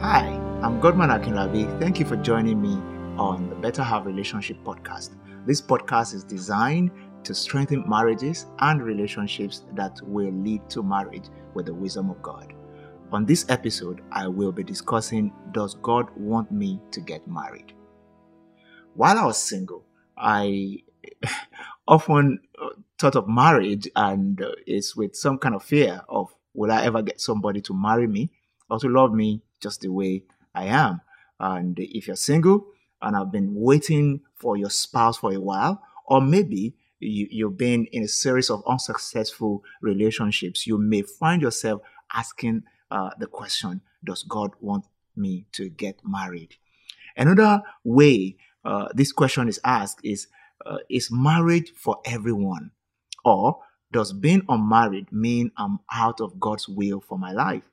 Hi, I'm Godman Akinlabi. Thank you for joining me on the Better Half Relationship podcast. This podcast is designed to strengthen marriages and relationships that will lead to marriage with the wisdom of God. On this episode, I will be discussing Does God want me to get married? While I was single, I often uh, thought of marriage and uh, is with some kind of fear of will I ever get somebody to marry me or to love me just the way I am. And if you're single and have been waiting for your spouse for a while, or maybe you, you've been in a series of unsuccessful relationships, you may find yourself asking uh, the question Does God want me to get married? Another way uh, this question is asked is uh, Is marriage for everyone? Or does being unmarried mean I'm out of God's will for my life?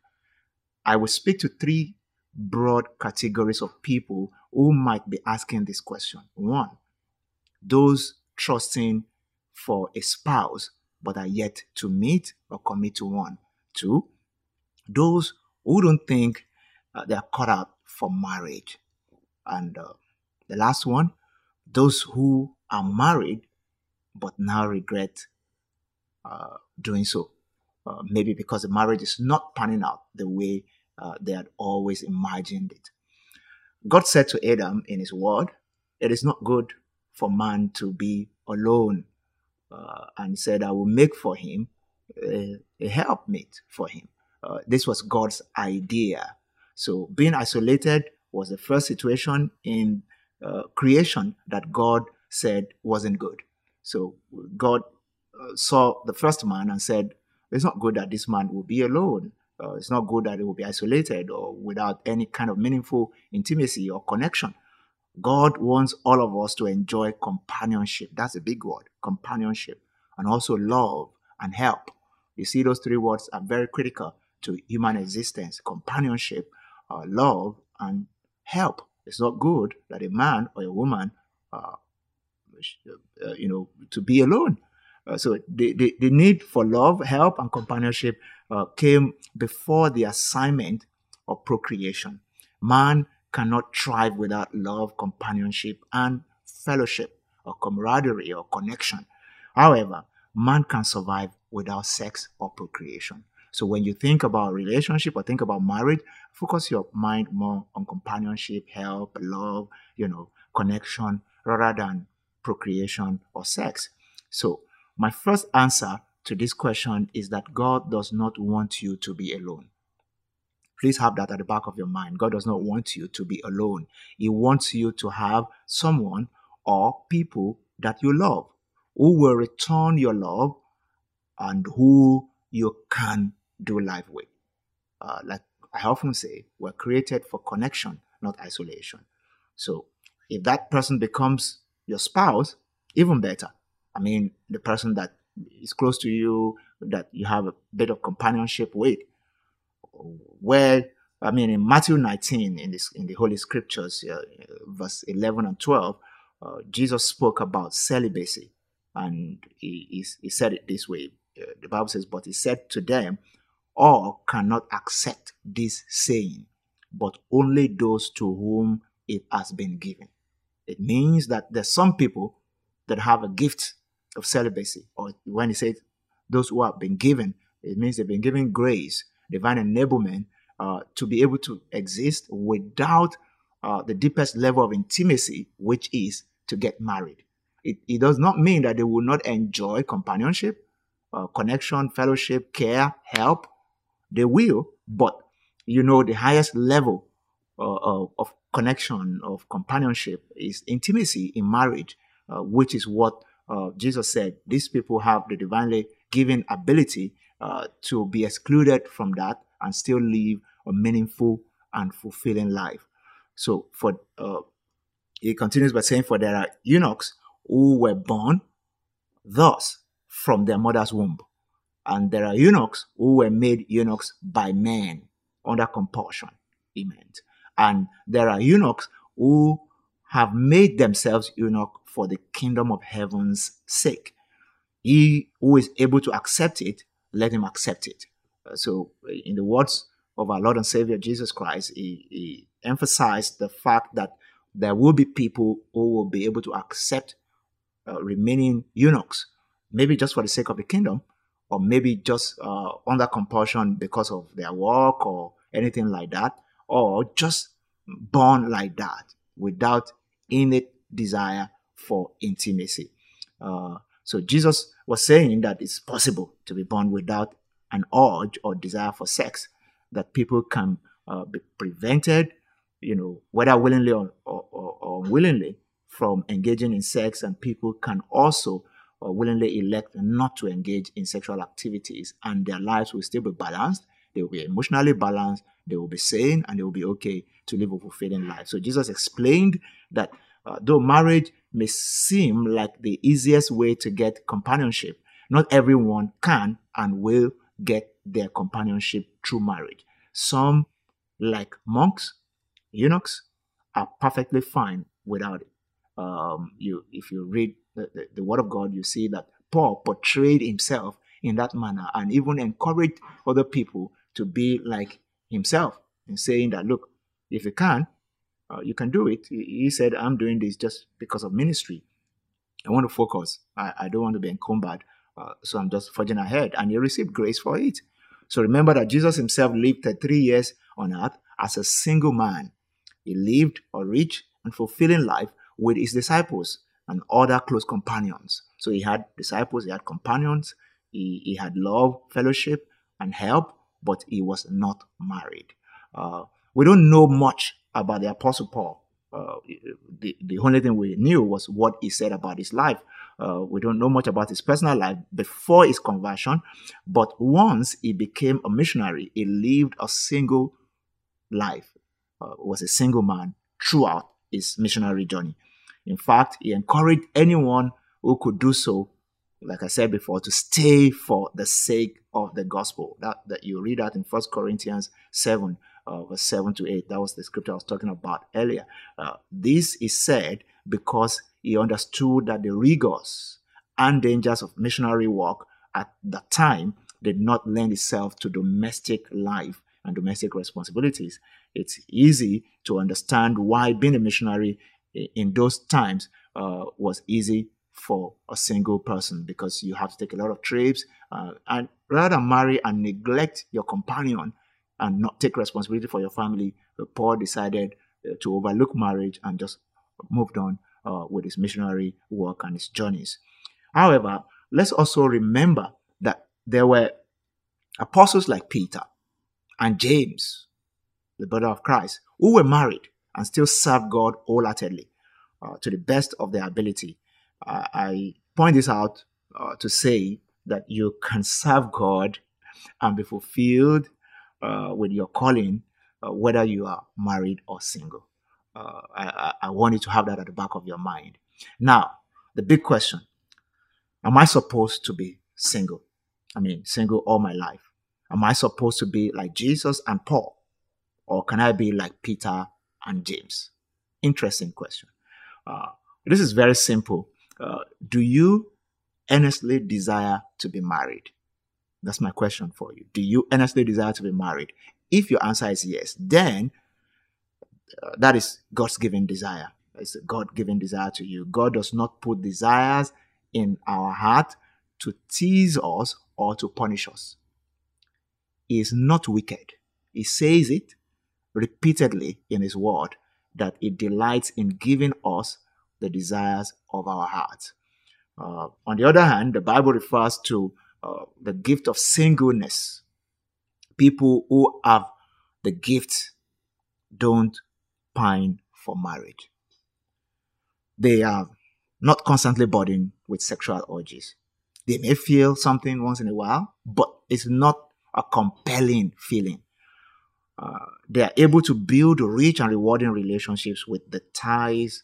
I will speak to three broad categories of people who might be asking this question. One, those trusting for a spouse but are yet to meet or commit to one. Two, those who don't think uh, they are caught up for marriage. And uh, the last one, those who are married but now regret uh, doing so. Uh, maybe because the marriage is not panning out the way uh, they had always imagined it. God said to Adam in his word, It is not good for man to be alone. Uh, and said, I will make for him a, a helpmate for him. Uh, this was God's idea. So being isolated was the first situation in uh, creation that God said wasn't good. So God uh, saw the first man and said, It's not good that this man will be alone. Uh, it's not good that it will be isolated or without any kind of meaningful intimacy or connection. God wants all of us to enjoy companionship. That's a big word companionship, and also love and help. You see, those three words are very critical to human existence companionship, uh, love, and help. It's not good that a man or a woman, uh, uh, you know, to be alone. Uh, so the, the, the, need for love, help, and companionship uh, came before the assignment of procreation. Man cannot thrive without love, companionship, and fellowship, or camaraderie, or connection. However, man can survive without sex or procreation. So when you think about relationship or think about marriage, focus your mind more on companionship, help, love, you know, connection, rather than procreation or sex. So my first answer to this question is that God does not want you to be alone. Please have that at the back of your mind. God does not want you to be alone. He wants you to have someone or people that you love who will return your love and who you can do life with. Uh, like I often say, we're created for connection, not isolation. So if that person becomes your spouse, even better. I mean, the person that is close to you, that you have a bit of companionship with. Where, I mean, in Matthew 19, in, this, in the Holy Scriptures, uh, verse 11 and 12, uh, Jesus spoke about celibacy. And he, he, he said it this way. Uh, the Bible says, But he said to them, All cannot accept this saying, but only those to whom it has been given. It means that there's some people that have a gift of celibacy, or when he says those who have been given, it means they've been given grace, divine enablement uh, to be able to exist without uh, the deepest level of intimacy, which is to get married. It, it does not mean that they will not enjoy companionship, uh, connection, fellowship, care, help. They will, but you know, the highest level uh, of connection, of companionship is intimacy in marriage, uh, which is what uh, Jesus said these people have the divinely given ability uh, to be excluded from that and still live a meaningful and fulfilling life. So, for uh, he continues by saying, For there are eunuchs who were born thus from their mother's womb, and there are eunuchs who were made eunuchs by men under compulsion. He meant, and there are eunuchs who have made themselves eunuch for the kingdom of heaven's sake. He who is able to accept it, let him accept it. Uh, so, in the words of our Lord and Savior Jesus Christ, he, he emphasized the fact that there will be people who will be able to accept uh, remaining eunuchs, maybe just for the sake of the kingdom, or maybe just uh, under compulsion because of their work or anything like that, or just born like that without innate desire for intimacy. Uh, so Jesus was saying that it's possible to be born without an urge or desire for sex, that people can uh, be prevented, you know, whether willingly or, or, or, unwillingly, from engaging in sex, and people can also uh, willingly elect not to engage in sexual activities, and their lives will still be balanced. They will be emotionally balanced, they will be sane, and they will be okay to live a fulfilling life. So Jesus explained that uh, though marriage may seem like the easiest way to get companionship, not everyone can and will get their companionship through marriage. Some, like monks, eunuchs, are perfectly fine without it. Um, you, if you read the, the, the Word of God, you see that Paul portrayed himself in that manner and even encouraged other people to be like himself and saying that, look, if you can, uh, you can do it. He said, I'm doing this just because of ministry. I want to focus. I, I don't want to be encumbered. Uh, so I'm just forging ahead. And he received grace for it. So remember that Jesus himself lived three years on earth as a single man. He lived a rich and fulfilling life with his disciples and other close companions. So he had disciples, he had companions, he, he had love, fellowship, and help, but he was not married. Uh, we don't know much about the Apostle Paul. Uh, the, the only thing we knew was what he said about his life. Uh, we don't know much about his personal life before his conversion, but once he became a missionary, he lived a single life, uh, was a single man throughout his missionary journey. In fact, he encouraged anyone who could do so, like I said before, to stay for the sake of the gospel. That, that you read that in First Corinthians 7, uh, verse 7 to 8. That was the scripture I was talking about earlier. Uh, this is said because he understood that the rigors and dangers of missionary work at that time did not lend itself to domestic life and domestic responsibilities. It's easy to understand why being a missionary in those times uh, was easy for a single person because you have to take a lot of trips uh, and rather marry and neglect your companion and not take responsibility for your family, Paul decided uh, to overlook marriage and just moved on uh, with his missionary work and his journeys. However, let's also remember that there were apostles like Peter and James, the brother of Christ, who were married and still served God wholeheartedly uh, to the best of their ability. I point this out uh, to say that you can serve God and be fulfilled uh, with your calling, uh, whether you are married or single. Uh, I, I want you to have that at the back of your mind. Now, the big question Am I supposed to be single? I mean, single all my life. Am I supposed to be like Jesus and Paul? Or can I be like Peter and James? Interesting question. Uh, this is very simple. Do you earnestly desire to be married? That's my question for you. Do you earnestly desire to be married? If your answer is yes, then uh, that is God's given desire. It's a God given desire to you. God does not put desires in our heart to tease us or to punish us. He is not wicked. He says it repeatedly in His word that He delights in giving us the desires of our hearts. Uh, on the other hand, the Bible refers to uh, the gift of singleness. People who have the gift don't pine for marriage. They are not constantly burdened with sexual urges. They may feel something once in a while, but it's not a compelling feeling. Uh, they are able to build rich and rewarding relationships with the ties,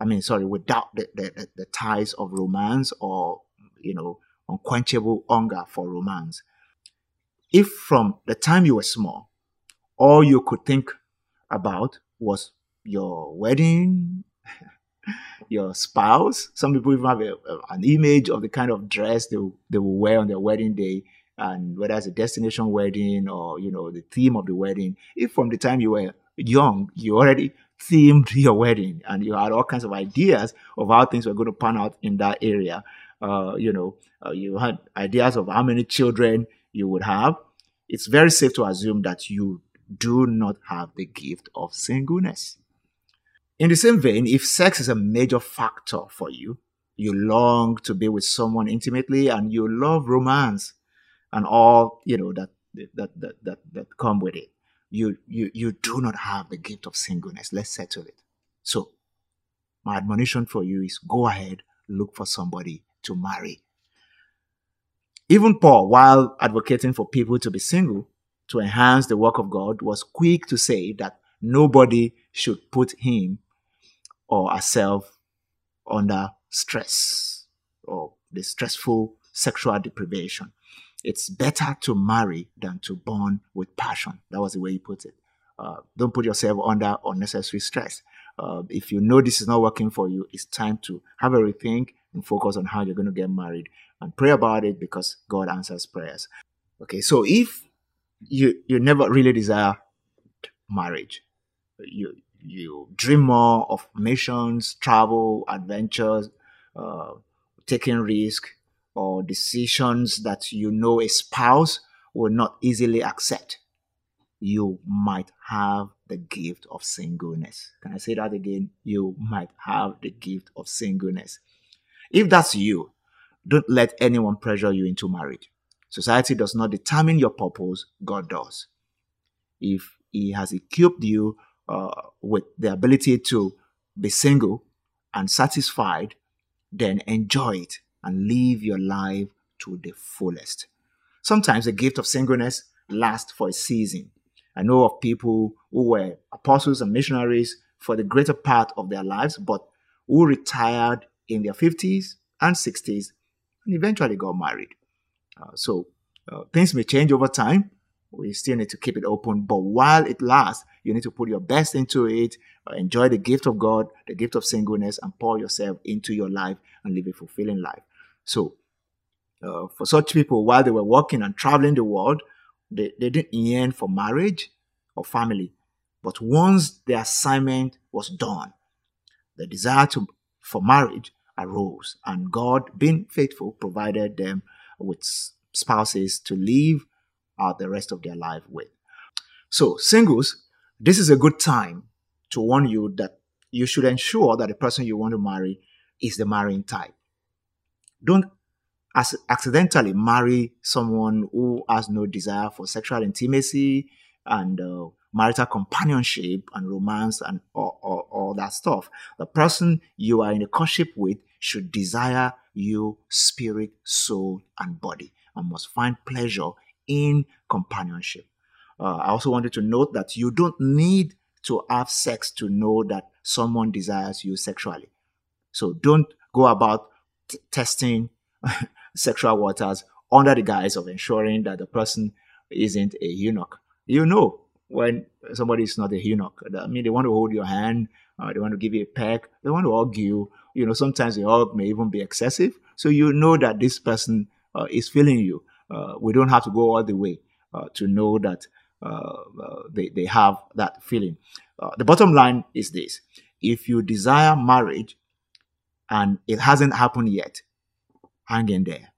I mean, sorry, without the, the, the ties of romance or, you know, unquenchable hunger for romance. If from the time you were small, all you could think about was your wedding, your spouse. Some people even have a, an image of the kind of dress they, they will wear on their wedding day. and whether it's a destination wedding or you know the theme of the wedding if from the time you were young you already themed your wedding and you had all kinds of ideas of how things were going to pan out in that area. Uh, you know uh, you had ideas of how many children you would have. It's very safe to assume that you do not have the gift of singleness. In the same vein if sex is a major factor for you you long to be with someone intimately and you love romance and all you know that that that that, that come with it you you you do not have the gift of singleness. Let's settle it. So my admonition for you is go ahead look for somebody to marry. Even paul while advocating for people to be single to enhance the work of god was quick to say that nobody should put him or herself under stress or the stressful sexual deprivation it's better to marry than to burn with passion. That was the way he put it. Uh, don't put yourself under unnecessary stress. Uh, if you know this is not working for you, it's time to have a rethink and focus on how you're going to get married and pray about it because God answers prayers. Okay, so if you you never really desire marriage, you you dream more of missions, travel, adventures, uh, taking risk, or decisions that you know a spouse will not easily accept, you might have the gift of singleness. Can I say that again? You might have the gift of singleness. If that's you, don't let anyone pressure you into marriage. Society does not determine your purpose, God does. If He has equipped you uh, with the ability to be single and satisfied, then enjoy it and live your life to the fullest. Sometimes the gift of singleness lasts for a season. I know of people who were apostles and missionaries for the greater part of their lives, but who retired in their 50s and 60s and eventually got married. Uh, so uh, things may change over time. We still need to keep it open, but while it lasts, you need to put your best into it, uh, enjoy the gift of God, the gift of singleness, and pour yourself into your life and live a fulfilling life. So, uh, for such people, while they were working and traveling the world, they, they didn't yearn for marriage or family. But once the assignment was done, the desire to, for marriage arose, and God, being faithful, provided them with spouses to live out the rest of their life with. So, singles, this is a good time to warn you that you should ensure that the person you want to marry is the marrying type. Don't as accidentally marry someone who has no desire for sexual intimacy and uh, marital companionship and romance and all, all, that stuff. The person you are in a courtship with should desire you spirit, soul, and body and must find pleasure in companionship. Uh, I also wanted to note that you don't need to have sex to know that someone desires you sexually. So don't go about t- testing sexual waters under the guise of ensuring that the person isn't a eunuch. You know when somebody is not a eunuch. I mean, they want to hold your hand, uh, they want to give you a peck, they want to hug you. You know, sometimes the hug may even be excessive. So you know that this person uh, is feeling you. Uh, we don't have to go all the way uh, to know that Uh, uh, they, they have that feeling. Uh, the bottom line is this if you desire marriage and it hasn't happened yet, hang in there.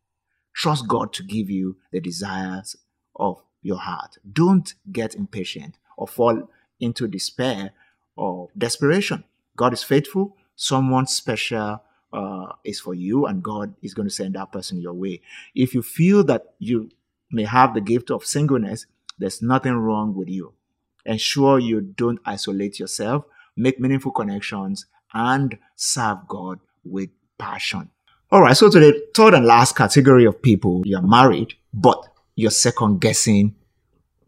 Trust God to give you the desires of your heart. Don't get impatient or fall into despair or desperation. God is faithful. Someone special uh, is for you, and God is going to send that person your way. If you feel that you may have the gift of singleness, there's nothing wrong with you. Ensure you don't isolate yourself, make meaningful connections, and serve God with passion. All right. So to the third and last category of people, you're married, but you're second guessing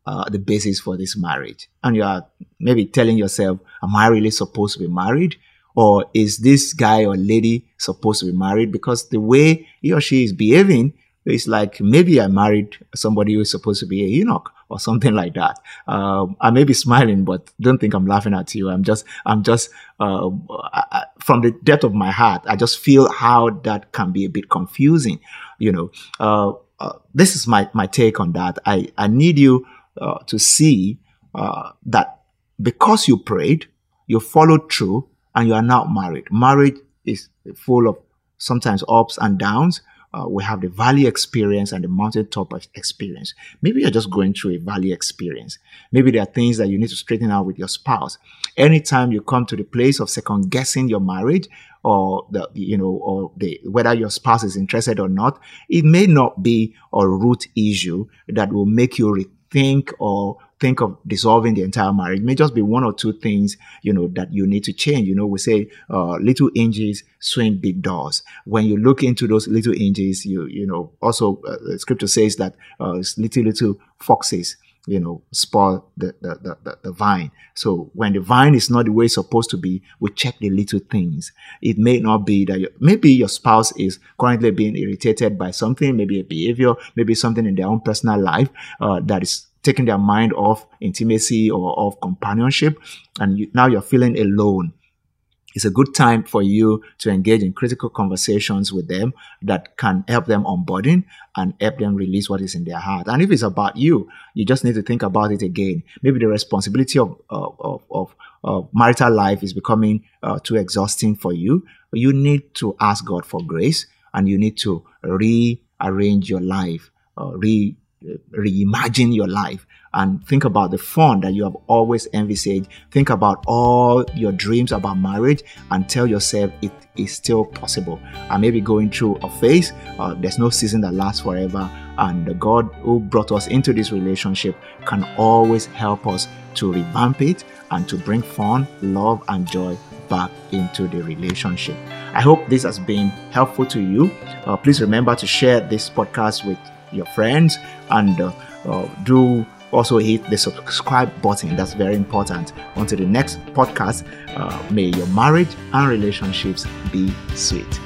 uh, the basis for this marriage. And you are maybe telling yourself, am I really supposed to be married? Or is this guy or lady supposed to be married? Because the way he or she is behaving it's like maybe I married somebody who is supposed to be a eunuch or something like that. Um, I may be smiling, but don't think I'm laughing at you. I'm just, I'm just, uh, I, from the depth of my heart, I just feel how that can be a bit confusing. You know, uh, uh, this is my, my take on that. I, I need you uh, to see uh, that because you prayed, you followed through, and you are now married. Marriage is full of sometimes ups and downs. Uh, we have the valley experience and the mountaintop experience. Maybe you're just going through a valley experience. Maybe there are things that you need to straighten out with your spouse. Anytime you come to the place of second guessing your marriage, or the you know or the whether your spouse is interested or not it may not be a root issue that will make you rethink or think of dissolving the entire marriage. It may just be one or two things, you know, that you need to change. You know, we say uh, little hinges swing big doors. When you look into those little hinges, you you know, also uh, scripture says that uh, little little foxes you know, spoil the, the, the, the, vine. So when the vine is not the way it's supposed to be, we check the little things. It may not be that maybe your spouse is currently being irritated by something, maybe a behavior, maybe something in their own personal life uh, that is taking their mind off intimacy or off companionship. And you, now you're feeling alone it's a good time for you to engage in critical conversations with them that can help them onboarding and help them release what is in their heart. And if it's about you, you just need to think about it again. Maybe the responsibility of of, of, of marital life is becoming uh, too exhausting for you. You need to ask God for grace, and you need to rearrange your life, uh, re reimagine your life and think about the fun that you have always envisaged. Think about all your dreams about marriage and tell yourself it is still possible. I may be going through a phase, uh, there's no season that lasts forever, and the God who brought us into this relationship can always help us to revamp it and to bring fun, love, and joy back into the relationship. I hope this has been helpful to you. Uh, please remember to share this podcast with your friends and uh, uh, do also hit the subscribe button. That's very important. Until the next podcast, uh, may your marriage and relationships be sweet.